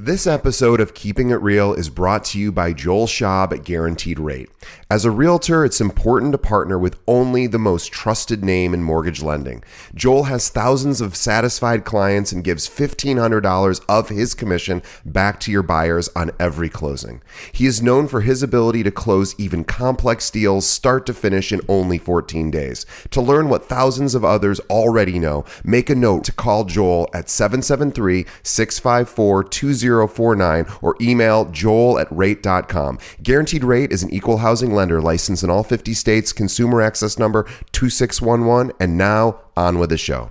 This episode of Keeping It Real is brought to you by Joel Schaub at Guaranteed Rate. As a realtor, it's important to partner with only the most trusted name in mortgage lending. Joel has thousands of satisfied clients and gives $1,500 of his commission back to your buyers on every closing. He is known for his ability to close even complex deals start to finish in only 14 days. To learn what thousands of others already know, make a note to call Joel at 773 654 2049 or email joel at rate.com. Guaranteed Rate is an equal housing lender licensed in all 50 states, consumer access number 2611. And now on with the show.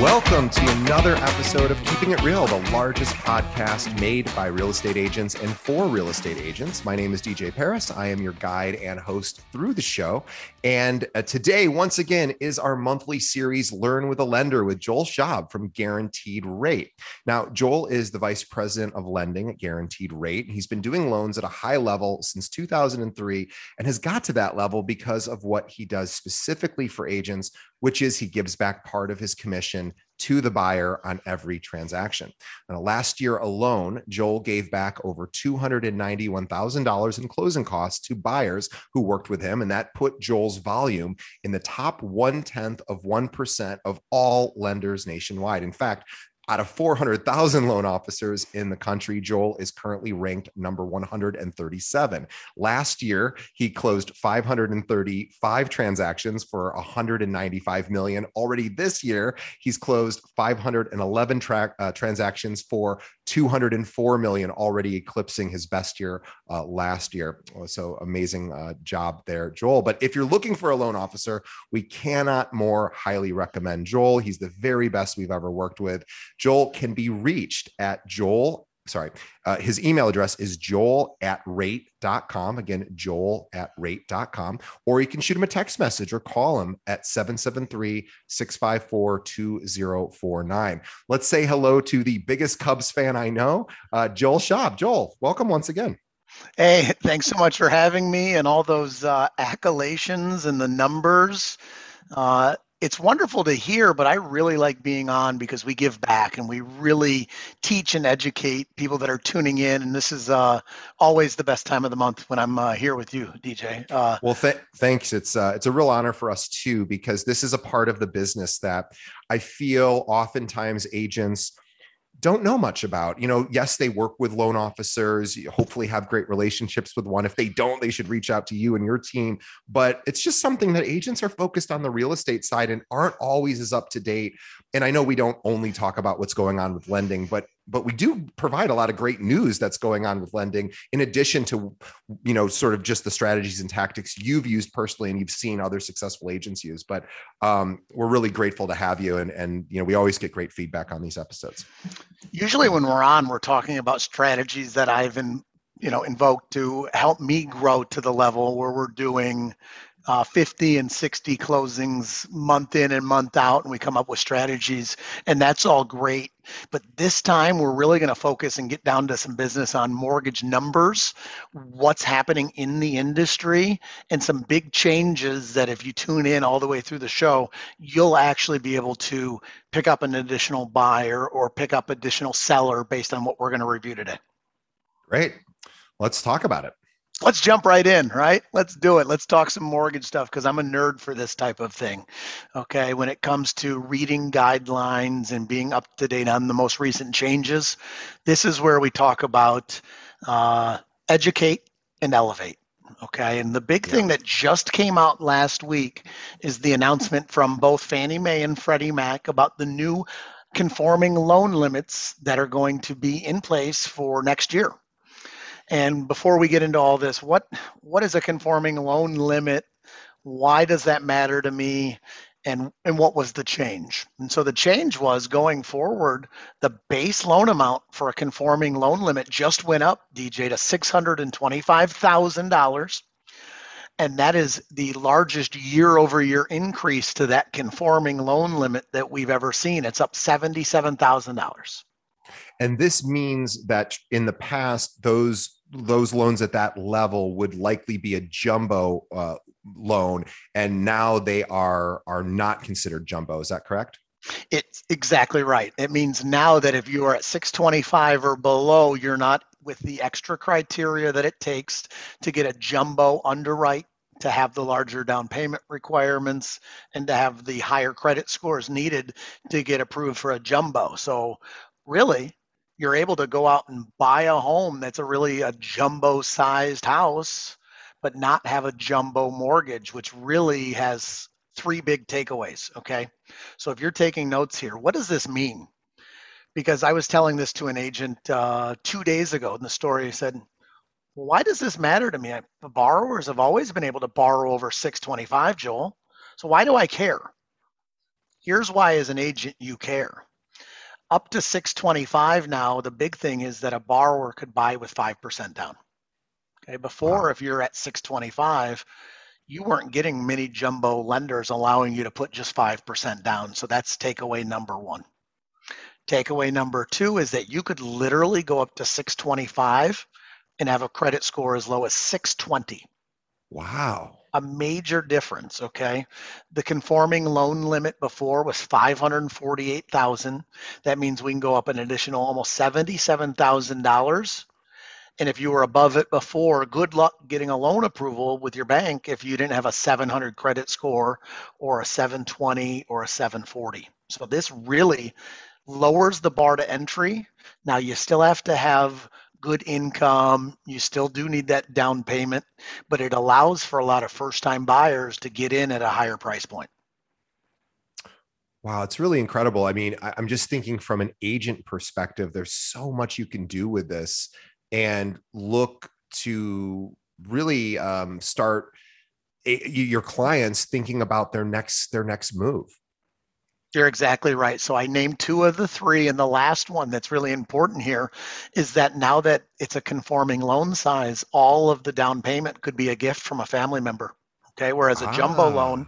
Welcome to another episode of Keeping It Real, the largest podcast made by real estate agents and for real estate agents. My name is DJ Paris. I am your guide and host through the show. And uh, today, once again, is our monthly series, Learn with a Lender with Joel Schaub from Guaranteed Rate. Now, Joel is the vice president of lending at Guaranteed Rate. He's been doing loans at a high level since 2003 and has got to that level because of what he does specifically for agents which is he gives back part of his commission to the buyer on every transaction. Now, last year alone, Joel gave back over $291,000 in closing costs to buyers who worked with him, and that put Joel's volume in the top one tenth of 1% of all lenders nationwide. In fact, out of 400,000 loan officers in the country, Joel is currently ranked number 137. Last year, he closed 535 transactions for 195 million. Already this year, he's closed 511 tra- uh, transactions for 204 million, already eclipsing his best year uh, last year. So amazing uh, job there, Joel. But if you're looking for a loan officer, we cannot more highly recommend Joel. He's the very best we've ever worked with. Joel can be reached at Joel. Sorry, uh, his email address is joel at rate.com. Again, joel at rate.com. Or you can shoot him a text message or call him at 773 654 2049. Let's say hello to the biggest Cubs fan I know, uh, Joel Schaub. Joel, welcome once again. Hey, thanks so much for having me and all those uh, accolades and the numbers. Uh, it's wonderful to hear, but I really like being on because we give back and we really teach and educate people that are tuning in. And this is uh, always the best time of the month when I'm uh, here with you, DJ. Uh, well, th- thanks. It's uh, it's a real honor for us too because this is a part of the business that I feel oftentimes agents don't know much about. You know, yes, they work with loan officers, hopefully have great relationships with one. If they don't, they should reach out to you and your team. But it's just something that agents are focused on the real estate side and aren't always as up to date. And I know we don't only talk about what's going on with lending, but but we do provide a lot of great news that's going on with lending in addition to you know sort of just the strategies and tactics you've used personally and you've seen other successful agents use. But um, we're really grateful to have you and and you know we always get great feedback on these episodes. Usually when we're on we're talking about strategies that i've in, you know invoked to help me grow to the level where we're doing uh, 50 and 60 closings month in and month out, and we come up with strategies, and that's all great. But this time, we're really going to focus and get down to some business on mortgage numbers, what's happening in the industry, and some big changes that if you tune in all the way through the show, you'll actually be able to pick up an additional buyer or pick up additional seller based on what we're going to review today. Great. Let's talk about it let's jump right in, right? Let's do it. Let's talk some mortgage stuff because I'm a nerd for this type of thing. Okay. When it comes to reading guidelines and being up to date on the most recent changes, this is where we talk about uh, educate and elevate. Okay. And the big yeah. thing that just came out last week is the announcement from both Fannie Mae and Freddie Mac about the new conforming loan limits that are going to be in place for next year. And before we get into all this, what what is a conforming loan limit? Why does that matter to me? And and what was the change? And so the change was going forward, the base loan amount for a conforming loan limit just went up, DJ, to six hundred and twenty-five thousand dollars. And that is the largest year over year increase to that conforming loan limit that we've ever seen. It's up $77,000. And this means that in the past, those those loans at that level would likely be a jumbo uh, loan, and now they are are not considered jumbo. Is that correct? It's exactly right. It means now that if you are at 625 or below, you're not with the extra criteria that it takes to get a jumbo underwrite to have the larger down payment requirements and to have the higher credit scores needed to get approved for a jumbo. So really, you're able to go out and buy a home that's a really a jumbo sized house, but not have a jumbo mortgage, which really has three big takeaways. Okay. So if you're taking notes here, what does this mean? Because I was telling this to an agent uh, two days ago, and the story said, why does this matter to me? The borrowers have always been able to borrow over 625, Joel. So why do I care? Here's why, as an agent, you care. Up to 625 now, the big thing is that a borrower could buy with 5% down. Okay, before, wow. if you're at 625, you weren't getting many jumbo lenders allowing you to put just 5% down. So that's takeaway number one. Takeaway number two is that you could literally go up to 625 and have a credit score as low as 620. Wow. A major difference, okay? The conforming loan limit before was 548,000. That means we can go up an additional almost $77,000. And if you were above it before, good luck getting a loan approval with your bank if you didn't have a 700 credit score or a 720 or a 740. So this really lowers the bar to entry. Now you still have to have good income. You still do need that down payment, but it allows for a lot of first time buyers to get in at a higher price point. Wow, it's really incredible. I mean, I'm just thinking from an agent perspective, there's so much you can do with this and look to really um, start a, your clients thinking about their next their next move you're exactly right. So I named two of the three, and the last one that's really important here is that now that it's a conforming loan size, all of the down payment could be a gift from a family member. Okay, whereas a ah. jumbo loan,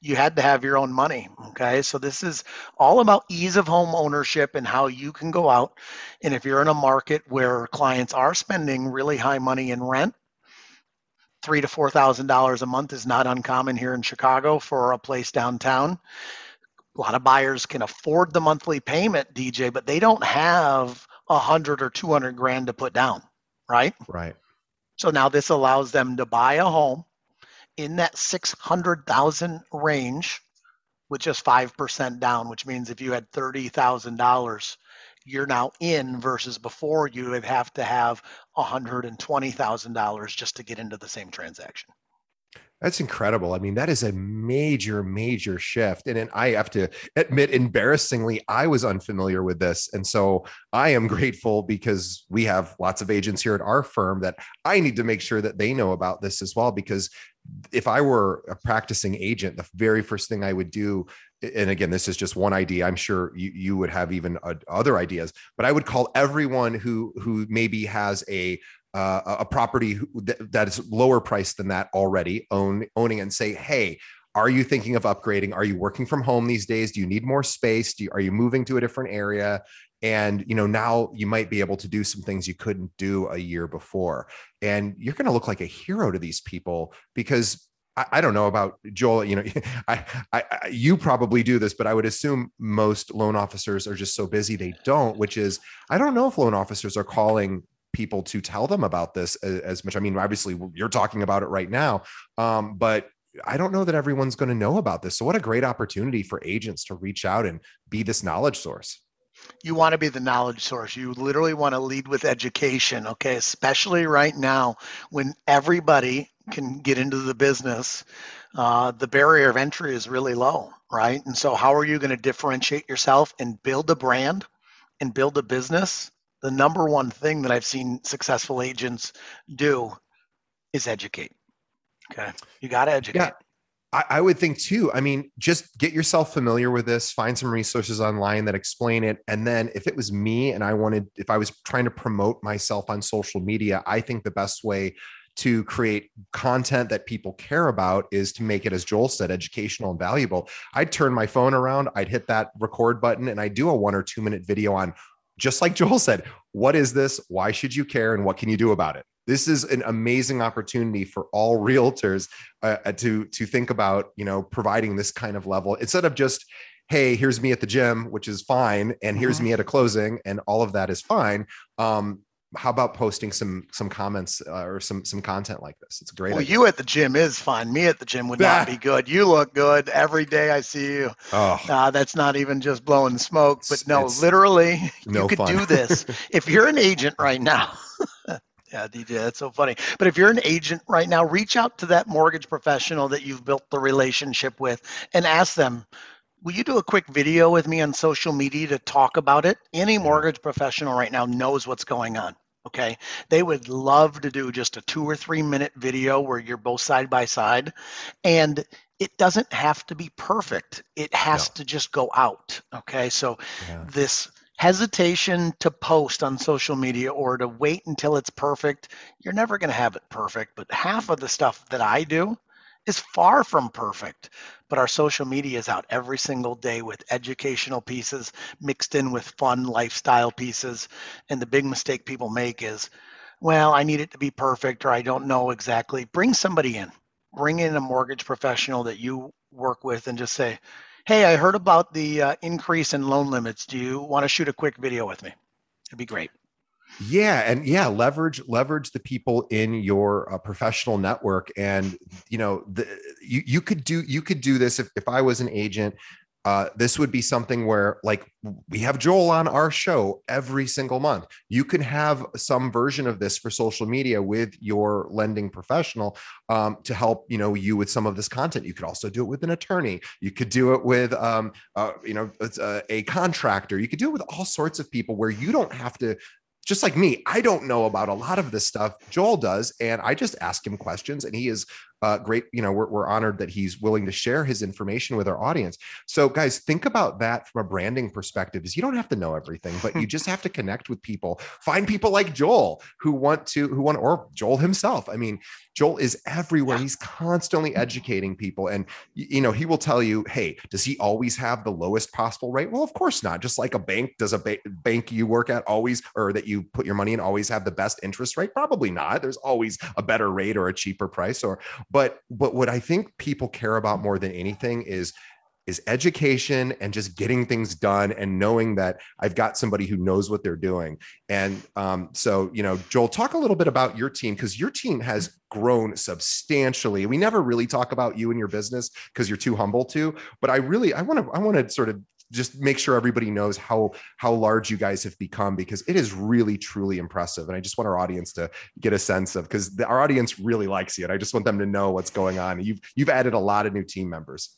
you had to have your own money. Okay, so this is all about ease of home ownership and how you can go out. And if you're in a market where clients are spending really high money in rent, three to four thousand dollars a month is not uncommon here in Chicago for a place downtown a lot of buyers can afford the monthly payment, DJ, but they don't have a hundred or two hundred grand to put down, right? Right. So now this allows them to buy a home in that six hundred thousand range with just five percent down, which means if you had thirty thousand dollars, you're now in versus before you would have to have hundred and twenty thousand dollars just to get into the same transaction. That's incredible. I mean, that is a major, major shift. And, and I have to admit, embarrassingly, I was unfamiliar with this. And so I am grateful because we have lots of agents here at our firm that I need to make sure that they know about this as well. Because if I were a practicing agent, the very first thing I would do and again, this is just one idea. I'm sure you, you would have even uh, other ideas, but I would call everyone who who maybe has a uh, a property that, is lower priced than that already own owning and say hey are you thinking of upgrading are you working from home these days do you need more space you, are you moving to a different area and you know now you might be able to do some things you couldn't do a year before and you're going to look like a hero to these people because I, I don't know about Joel. You know, I, I, you probably do this, but I would assume most loan officers are just so busy they don't. Which is, I don't know if loan officers are calling people to tell them about this as, as much. I mean, obviously you're talking about it right now, um, but I don't know that everyone's going to know about this. So what a great opportunity for agents to reach out and be this knowledge source. You want to be the knowledge source. You literally want to lead with education, okay? Especially right now when everybody can get into the business. Uh, the barrier of entry is really low, right? And so, how are you going to differentiate yourself and build a brand and build a business? The number one thing that I've seen successful agents do is educate. Okay. You got to educate. Yeah. I, would think too. I mean, just get yourself familiar with this, find some resources online that explain it. And then if it was me and I wanted, if I was trying to promote myself on social media, I think the best way to create content that people care about is to make it, as Joel said, educational and valuable. I'd turn my phone around, I'd hit that record button, and I'd do a one or two minute video on just like Joel said, what is this? Why should you care? And what can you do about it? This is an amazing opportunity for all realtors uh, uh, to to think about, you know, providing this kind of level instead of just, hey, here's me at the gym, which is fine, and here's mm-hmm. me at a closing, and all of that is fine. Um, how about posting some some comments uh, or some some content like this? It's great. Well, idea. you at the gym is fine. Me at the gym would not be good. You look good every day I see you. Oh, uh, that's not even just blowing smoke, but no, literally, no you could fun. do this if you're an agent right now. Yeah, DJ, that's so funny. But if you're an agent right now, reach out to that mortgage professional that you've built the relationship with and ask them, will you do a quick video with me on social media to talk about it? Any mortgage professional right now knows what's going on. Okay. They would love to do just a two or three minute video where you're both side by side. And it doesn't have to be perfect, it has to just go out. Okay. So yeah. this hesitation to post on social media or to wait until it's perfect, you're never going to have it perfect. But half of the stuff that I do is far from perfect. But our social media is out every single day with educational pieces mixed in with fun lifestyle pieces. And the big mistake people make is, well, I need it to be perfect or I don't know exactly. Bring somebody in, bring in a mortgage professional that you work with and just say, hey, I heard about the uh, increase in loan limits. Do you want to shoot a quick video with me? It'd be great yeah and yeah leverage leverage the people in your uh, professional network and you know the, you, you could do you could do this if, if i was an agent uh, this would be something where like we have joel on our show every single month. You can have some version of this for social media with your lending professional um, to help you know you with some of this content. You could also do it with an attorney. You could do it with um, uh, you know a, uh, a contractor. You could do it with all sorts of people where you don't have to just like me, I don't know about a lot of this stuff. Joel does, and I just ask him questions, and he is uh, great. You know, we're, we're honored that he's willing to share his information with our audience. So, guys, think about that from a branding perspective. Is you don't have to know everything, but you just have to connect with people. Find people like Joel who want to, who want, or Joel himself. I mean, Joel is everywhere. He's constantly educating people, and you know, he will tell you, "Hey, does he always have the lowest possible rate?" Well, of course not. Just like a bank, does a ba- bank you work at always, or that you put your money in, always have the best interest rate? Probably not. There's always a better rate or a cheaper price, or but but what I think people care about more than anything is is education and just getting things done and knowing that I've got somebody who knows what they're doing. And um, so, you know, Joel, talk a little bit about your team because your team has grown substantially. We never really talk about you and your business because you're too humble to. But I really, I want to, I want to sort of just make sure everybody knows how how large you guys have become because it is really truly impressive and i just want our audience to get a sense of because our audience really likes you and i just want them to know what's going on you've you've added a lot of new team members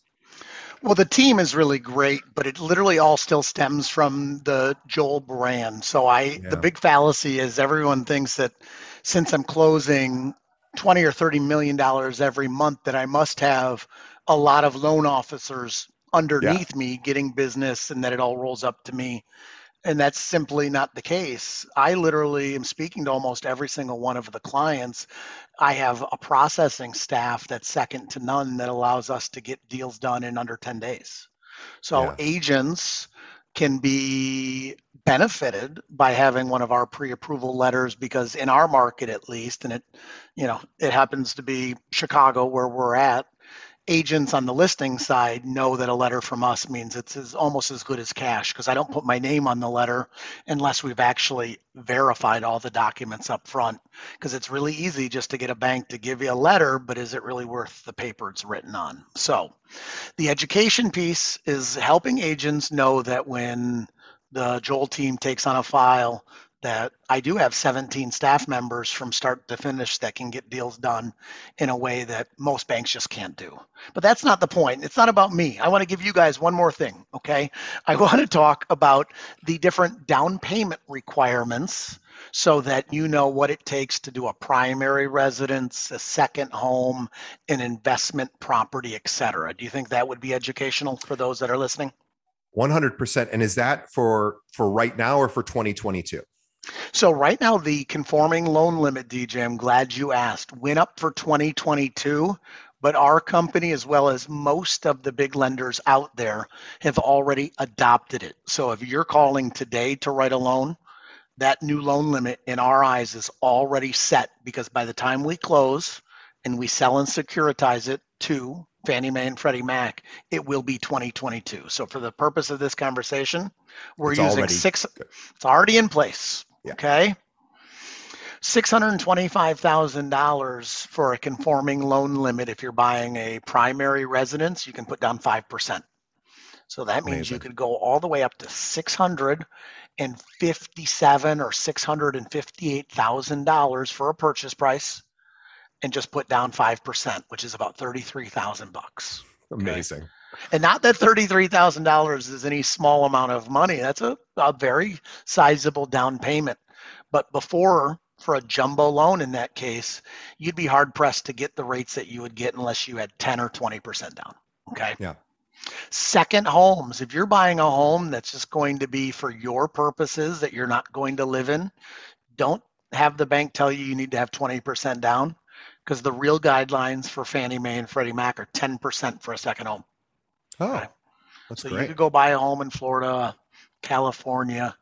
well, the team is really great, but it literally all still stems from the Joel brand. So I yeah. the big fallacy is everyone thinks that since I'm closing 20 or 30 million dollars every month that I must have a lot of loan officers underneath yeah. me getting business and that it all rolls up to me. And that's simply not the case. I literally am speaking to almost every single one of the clients. I have a processing staff that's second to none that allows us to get deals done in under 10 days. So yeah. agents can be benefited by having one of our pre-approval letters because in our market at least and it you know it happens to be chicago where we're at agents on the listing side know that a letter from us means it's as, almost as good as cash because I don't put my name on the letter unless we've actually verified all the documents up front because it's really easy just to get a bank to give you a letter but is it really worth the paper it's written on? So the education piece is helping agents know that when the Joel team takes on a file that I do have 17 staff members from start to finish that can get deals done in a way that most banks just can't do. But that's not the point. It's not about me. I want to give you guys one more thing, okay? I want to talk about the different down payment requirements so that you know what it takes to do a primary residence, a second home, an investment property, etc. Do you think that would be educational for those that are listening? 100% and is that for for right now or for 2022 so right now, the conforming loan limit, DJ, I'm glad you asked, went up for 2022 But our company, as well as most of the big lenders out there, have already adopted it. So if you're calling today to write a loan, that new loan limit in our eyes is already set because by the time we close and we sell and securitize it to Fannie Mae and Freddie Mac, it will be 2022. So for the purpose of this conversation, we're It's using six. good. It's already in place. Yeah. Okay. $625,000 for a conforming loan limit. If you're buying a primary residence, you can put down 5%. So that means you could go all the way up to 657 or $658,000 for a purchase price and just put down 5%, which is about 33,000 bucks. Amazing. And not that $33,000 is any small amount of money. That's a, a very sizable down payment. But before, for a jumbo loan in that case, you'd be hard pressed to get the rates that you would get unless you had 10 or 20% down. Okay. Yeah. Second homes, if you're buying a home that's just going to be for your purposes that you're not going to live in, don't have the bank tell you you need to have 20% down because the real guidelines for Fannie Mae and Freddie Mac are 10% for a second home. Oh, that's So you could go buy a home in Florida, California,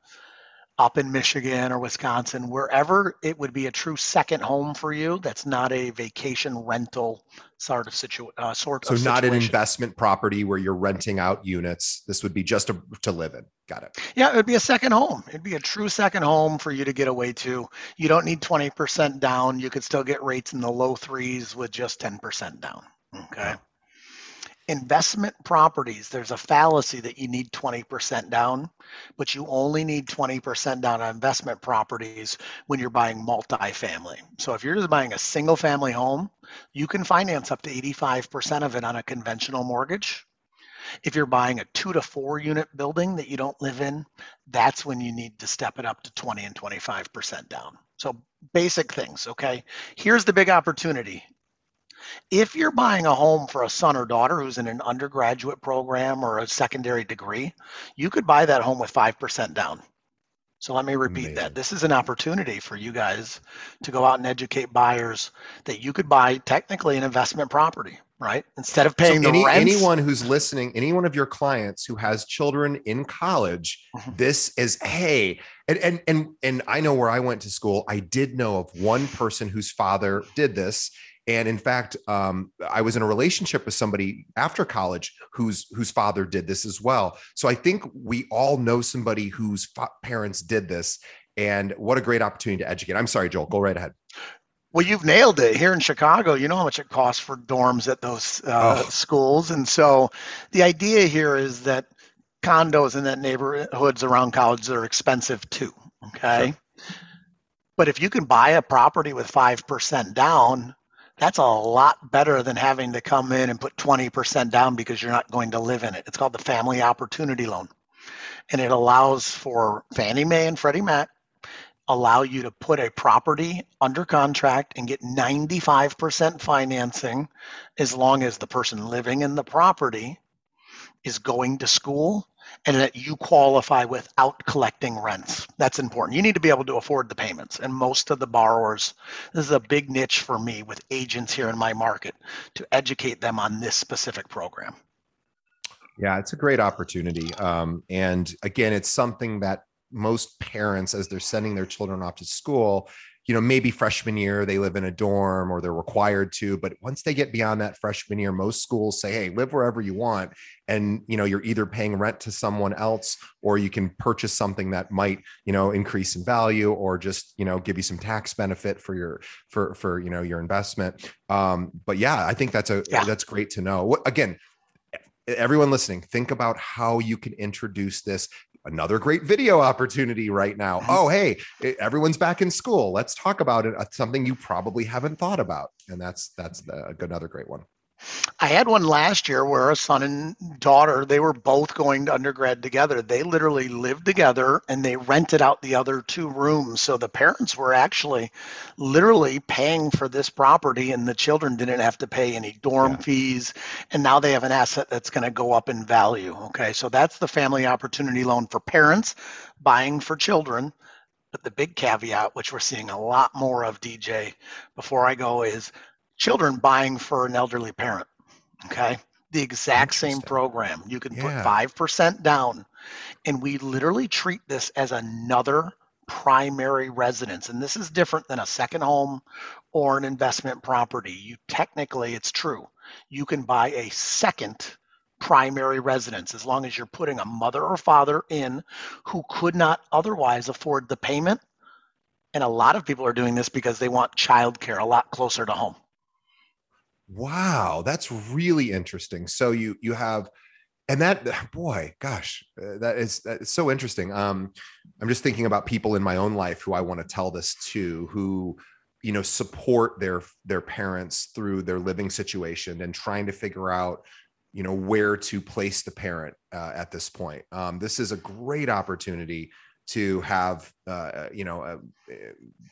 up in Michigan or Wisconsin, wherever it would be a true second home for you. That's not a vacation rental sort of situ uh, sort So of not an investment property where you're renting out units. This would be just to, to live in. Got it. Yeah, it would be a second home. It'd be a true second home for you to get away to. You don't need 20% down. You could still get rates in the low threes with just 10% down. Okay. Wow. Investment properties, there's a fallacy that you need 20% down, but you only need 20% down on investment properties when you're buying multifamily. So if you're just buying a single family home, you can finance up to 85% of it on a conventional mortgage. If you're buying a two to four unit building that you don't live in, that's when you need to step it up to 20 and 25% down. So basic things, okay? Here's the big opportunity. If you're buying a home for a son or daughter who's in an undergraduate program or a secondary degree, you could buy that home with 5% down. So let me repeat Amazing. that. This is an opportunity for you guys to go out and educate buyers that you could buy technically an investment property, right? Instead of paying so any, the rents. anyone who's listening, any one of your clients who has children in college, Mhm. this is hey, and and and and I know where I went to school. I did know of one person whose father did this. And in fact, um, I was in a relationship with somebody after college whose whose father did this as well. So I think we all know somebody whose fa- parents did this. And what a great opportunity to educate. I'm sorry, Joel. Go right ahead. Well, you've nailed it. Here in Chicago, you know how much it costs for dorms at those uh, Oh. schools. And so the idea here is that condos in that neighborhoods around college are expensive too. Okay. But if you can buy a property with 5% down, that's a lot better than having to come in and put 20% down because you're not going to live in it. It's called the Family Opportunity Loan. And it allows for Fannie Mae and Freddie Mac allow you to put a property under contract and get 95% financing as long as the person living in the property is going to school and that you qualify without collecting rents. That's important. You need to be able to afford the payments. And most of the borrowers, this is a big niche for me with agents here in my market to educate them on this specific program. Yeah, it's a great opportunity. Um, and again, it's something that most parents, as they're sending their children off to school, you know, maybe freshman year they live in a dorm or they're required to, but once they get beyond that freshman year, most schools say, hey, live wherever you want. And, you know, you're either paying rent to someone else or you can purchase something that might, you know, increase in value or just, you know, give you some tax benefit for your, for, for, you know, your investment. Um, but yeah, I think that's a, Yeah. that's great to know. What, again, everyone listening, think about how you can introduce this. Another great video opportunity right now. Oh, hey, everyone's back in school. Let's talk about it. uh, Something you probably haven't thought about, and that's that's the, another great one. I had one last year where a son and daughter, they were both going to undergrad together. They literally lived together and they rented out the other two rooms. So the parents were actually literally paying for this property and the children didn't have to pay any dorm Yeah. fees. And now they have an asset that's going to go up in value. Okay. So that's the family opportunity loan for parents buying for children. But the big caveat, which we're seeing a lot more of, DJ, before I go, is children buying for an elderly parent. Okay. The exact same program. You can yeah. put 5% down. And we literally treat this as another primary residence. And this is different than a second home or an investment property. You technically, it's true. You can buy a second primary residence as long as you're putting a mother or father in who could not otherwise afford the payment. And a lot of people are doing this because they want childcare a lot closer to home. Wow, that's really interesting. So you you have and that boy gosh uh, that is that is so interesting um i'm just thinking about people in my own life who i want to tell this to who you know support their their parents through their living situation and trying to figure out you know where to place the parent uh, at this point um, this is a great opportunity to have uh, you know uh,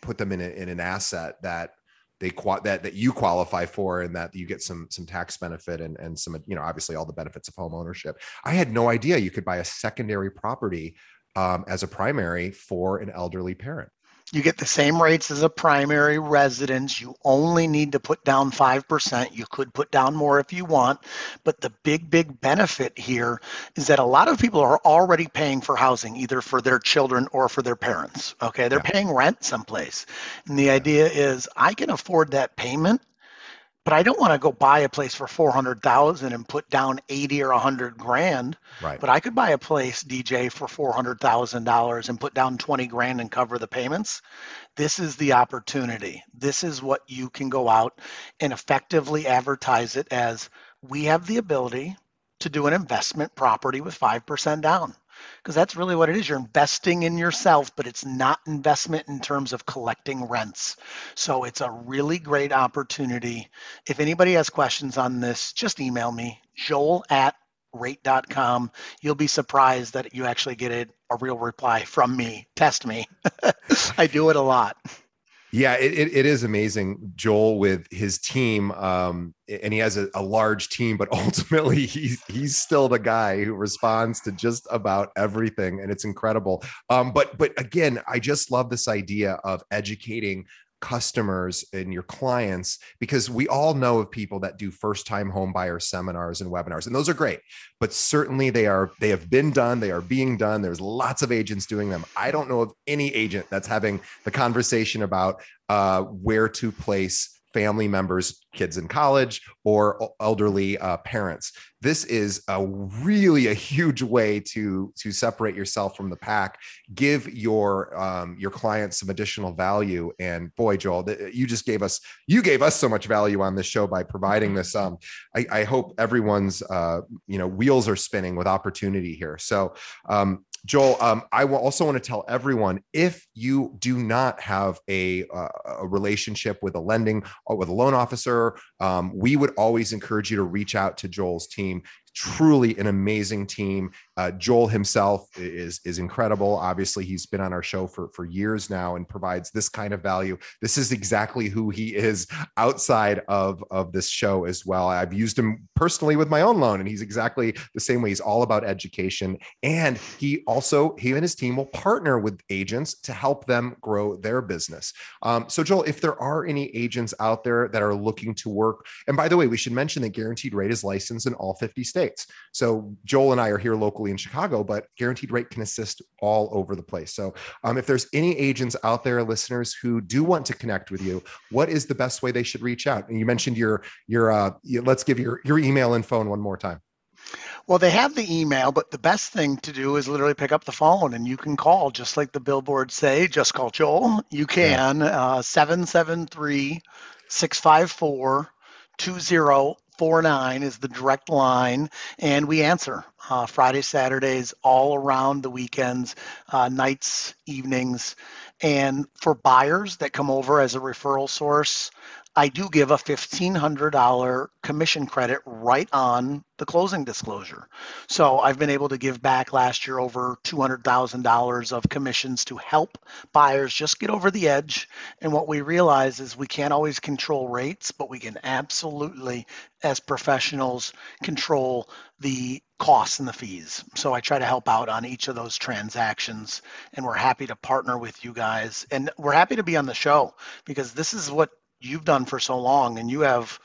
put them in, a, in an asset that they that that you qualify for and that you get some some tax benefit and and some you know obviously all the benefits of home ownership i had no idea you could buy a secondary property um, as a primary for an elderly parent you get the same rates as a primary residence. You only need to put down 5%. You could put down more if you want. But the big, big benefit here is that a lot of people are already paying for housing, either for their children or for their parents. Okay. They're yeah. paying rent someplace. And the idea is I can afford that payment but I don't want to go buy a place for 400,000 and put down 80 or 100 grand. Right. But I could buy a place DJ for $400,000 and put down 20 grand and cover the payments. This is the opportunity. This is what you can go out and effectively advertise it as we have the ability to do an investment property with 5% down because that's really what it is. You're investing in yourself, but it's not investment in terms of collecting rents. So it's a really great opportunity. If anybody has questions on this, just email me, joel at rate.com. You'll be surprised that you actually get a, a real reply from me. Test me. I do it a lot. Yeah, it, it, it is amazing, Joel, with his team. Um, and he has a, a, large team, but ultimately he's he's still the guy who responds to just about everything, and it's incredible. Um, but but again, I just love this idea of educating customers and your clients because we all know of people that do first time home buyer seminars and webinars and those are great but certainly they are they have been done they are being done there's lots of agents doing them. I don't know of any agent that's having the conversation about uh, where to place family members, kids in college, or elderly uh, parents. This is a really a huge way to to separate yourself from the pack. Give your um, your clients some additional value. And boy, Joel, you just gave us you gave us so much value on this show by providing this. Um, I, I hope everyone's uh, you know wheels are spinning with opportunity here. So um, Joel, um, I also want to tell everyone if you do not have a, uh, a relationship with a lending or with a loan officer, um, we would always encourage you to reach out to Joel's team truly an amazing team. Uh, Joel himself is is incredible. Obviously, he's been on our show for for years now and provides this kind of value. This is exactly who he is outside of of this show as well. I've used him personally with my own loan, and he's exactly the same way. He's all about education, and he also he and his team will partner with agents to help them grow their business. Um, so, Joel, if there are any agents out there that are looking to work, and by the way, we should mention that Guaranteed Rate is licensed in all 50 states states. So Joel and I are here locally in Chicago, but Guaranteed Rate can assist all over the place. So um, if there's any agents out there, listeners who do want to connect with you, what is the best way they should reach out? And you mentioned your your uh, let's give your your email and phone one more time. Well, they have the email, but the best thing to do is literally pick up the phone and you can call, just like the billboards say, just call Joel. You can, uh, 773 654 2049 is the direct line, and we answer uh, Friday, Saturdays, all around the weekends, uh, nights, evenings. And for buyers that come over as a referral source, I do give a $1,500 commission credit right on the closing disclosure. So I've been able to give back last year over $200,000 of commissions to help buyers just get over the edge. And what we realize is we can't always control rates, but we can absolutely, as professionals, control the costs and the fees. So I try to help out on each of those transactions, and we're happy to partner with you guys. And we're happy to be on the show because this is what you've done for so long, and you have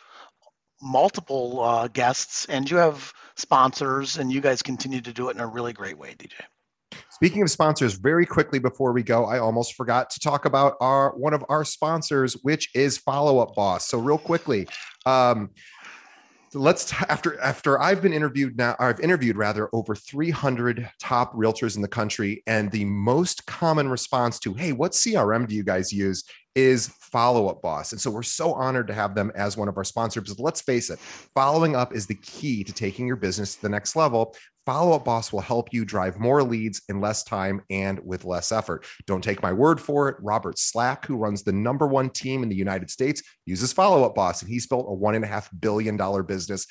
multiple uh, guests, and you have sponsors, and you guys continue to do it in a really great way, DJ. Speaking of sponsors, very quickly before we go, I almost forgot to talk about our one of our sponsors, which is Follow Up Boss. So real quickly, um, let's t- after after I've been interviewed now, I've interviewed rather over 300 top realtors in the country, and the most common response to, "Hey, what CRM do you guys use?" Is Follow Up Boss, and so we're so honored to have them as one of our sponsors. Let's face it, following up is the key to taking your business to the next level. Follow Up Boss will help you drive more leads in less time and with less effort. Don't take my word for it. Robert Slack, who runs the number one team in the United States, uses Follow Up Boss, and he's built a one and a half billion dollar business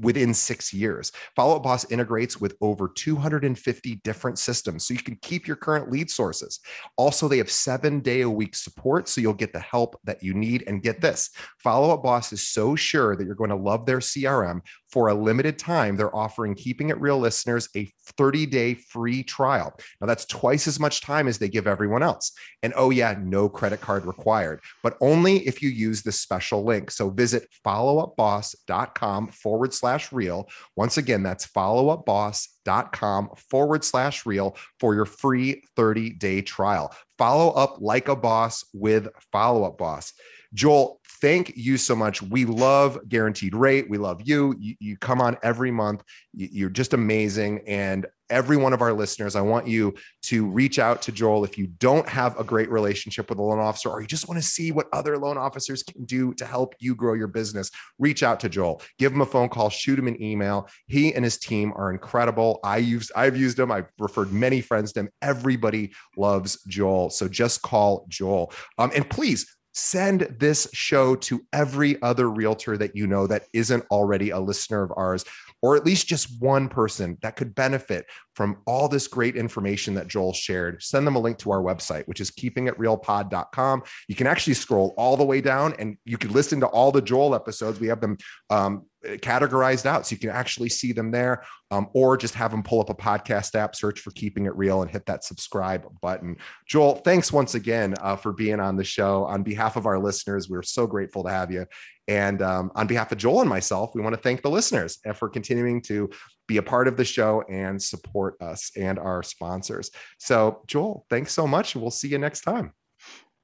within six years. Follow Up Boss integrates with over 250 different systems so you can keep your current lead sources. Also, they have seven day a week support so you'll get the help that you need. And get this Follow Up Boss is so sure that you're going to love their CRM. For a limited time, they're offering Keeping It Real listeners a 30 day free trial. Now, that's twice as much time as they give everyone else. And oh, yeah, no credit card required, but only if you use this special link. So visit followupboss.com forward slash real. Once again, that's followupboss.com forward slash real for your free 30 day trial. Follow up like a boss with Follow Up Boss. Joel, thank you so much. We love Guaranteed Rate. We love you. You, you come on every month. You, are just amazing. And every one of our listeners, I want you to reach out to Joel if you don't have a great relationship with a loan officer or you just want to see what other loan officers can do to help you grow your business. Reach out to Joel. Give him a phone call, shoot him an email. He and his team are incredible. I used I've used him. I've referred many friends to him. Everybody loves Joel. So just call Joel. Um, and please send this show to every other realtor that you know that isn't already a listener of ours or at least just one person that could benefit from all this great information that Joel shared, send them a link to our website, which is keepingitrealpod.com. You can actually scroll all the way down and you can listen to all the Joel episodes. We have them um, categorized out so you can actually see them there, um, or just have them pull up a podcast app, search for Keeping It Real, and hit that subscribe button. Joel, thanks once again uh, for being on the show. On behalf of our listeners, we're so grateful to have you. And um, on behalf of Joel and myself, we want to thank the listeners for continuing to be a part of the show and support us and our sponsors. So, Joel, thanks so much. We'll see you next time.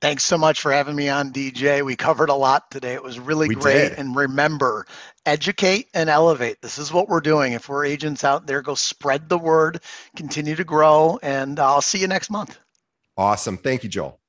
Thanks so much for having me on, DJ. We covered a lot today. It was really we great. Did. And remember, educate and elevate. This is what we're doing. If we're agents out there, go spread the word, continue to grow, and I'll see you next month. Awesome. Thank you, Joel.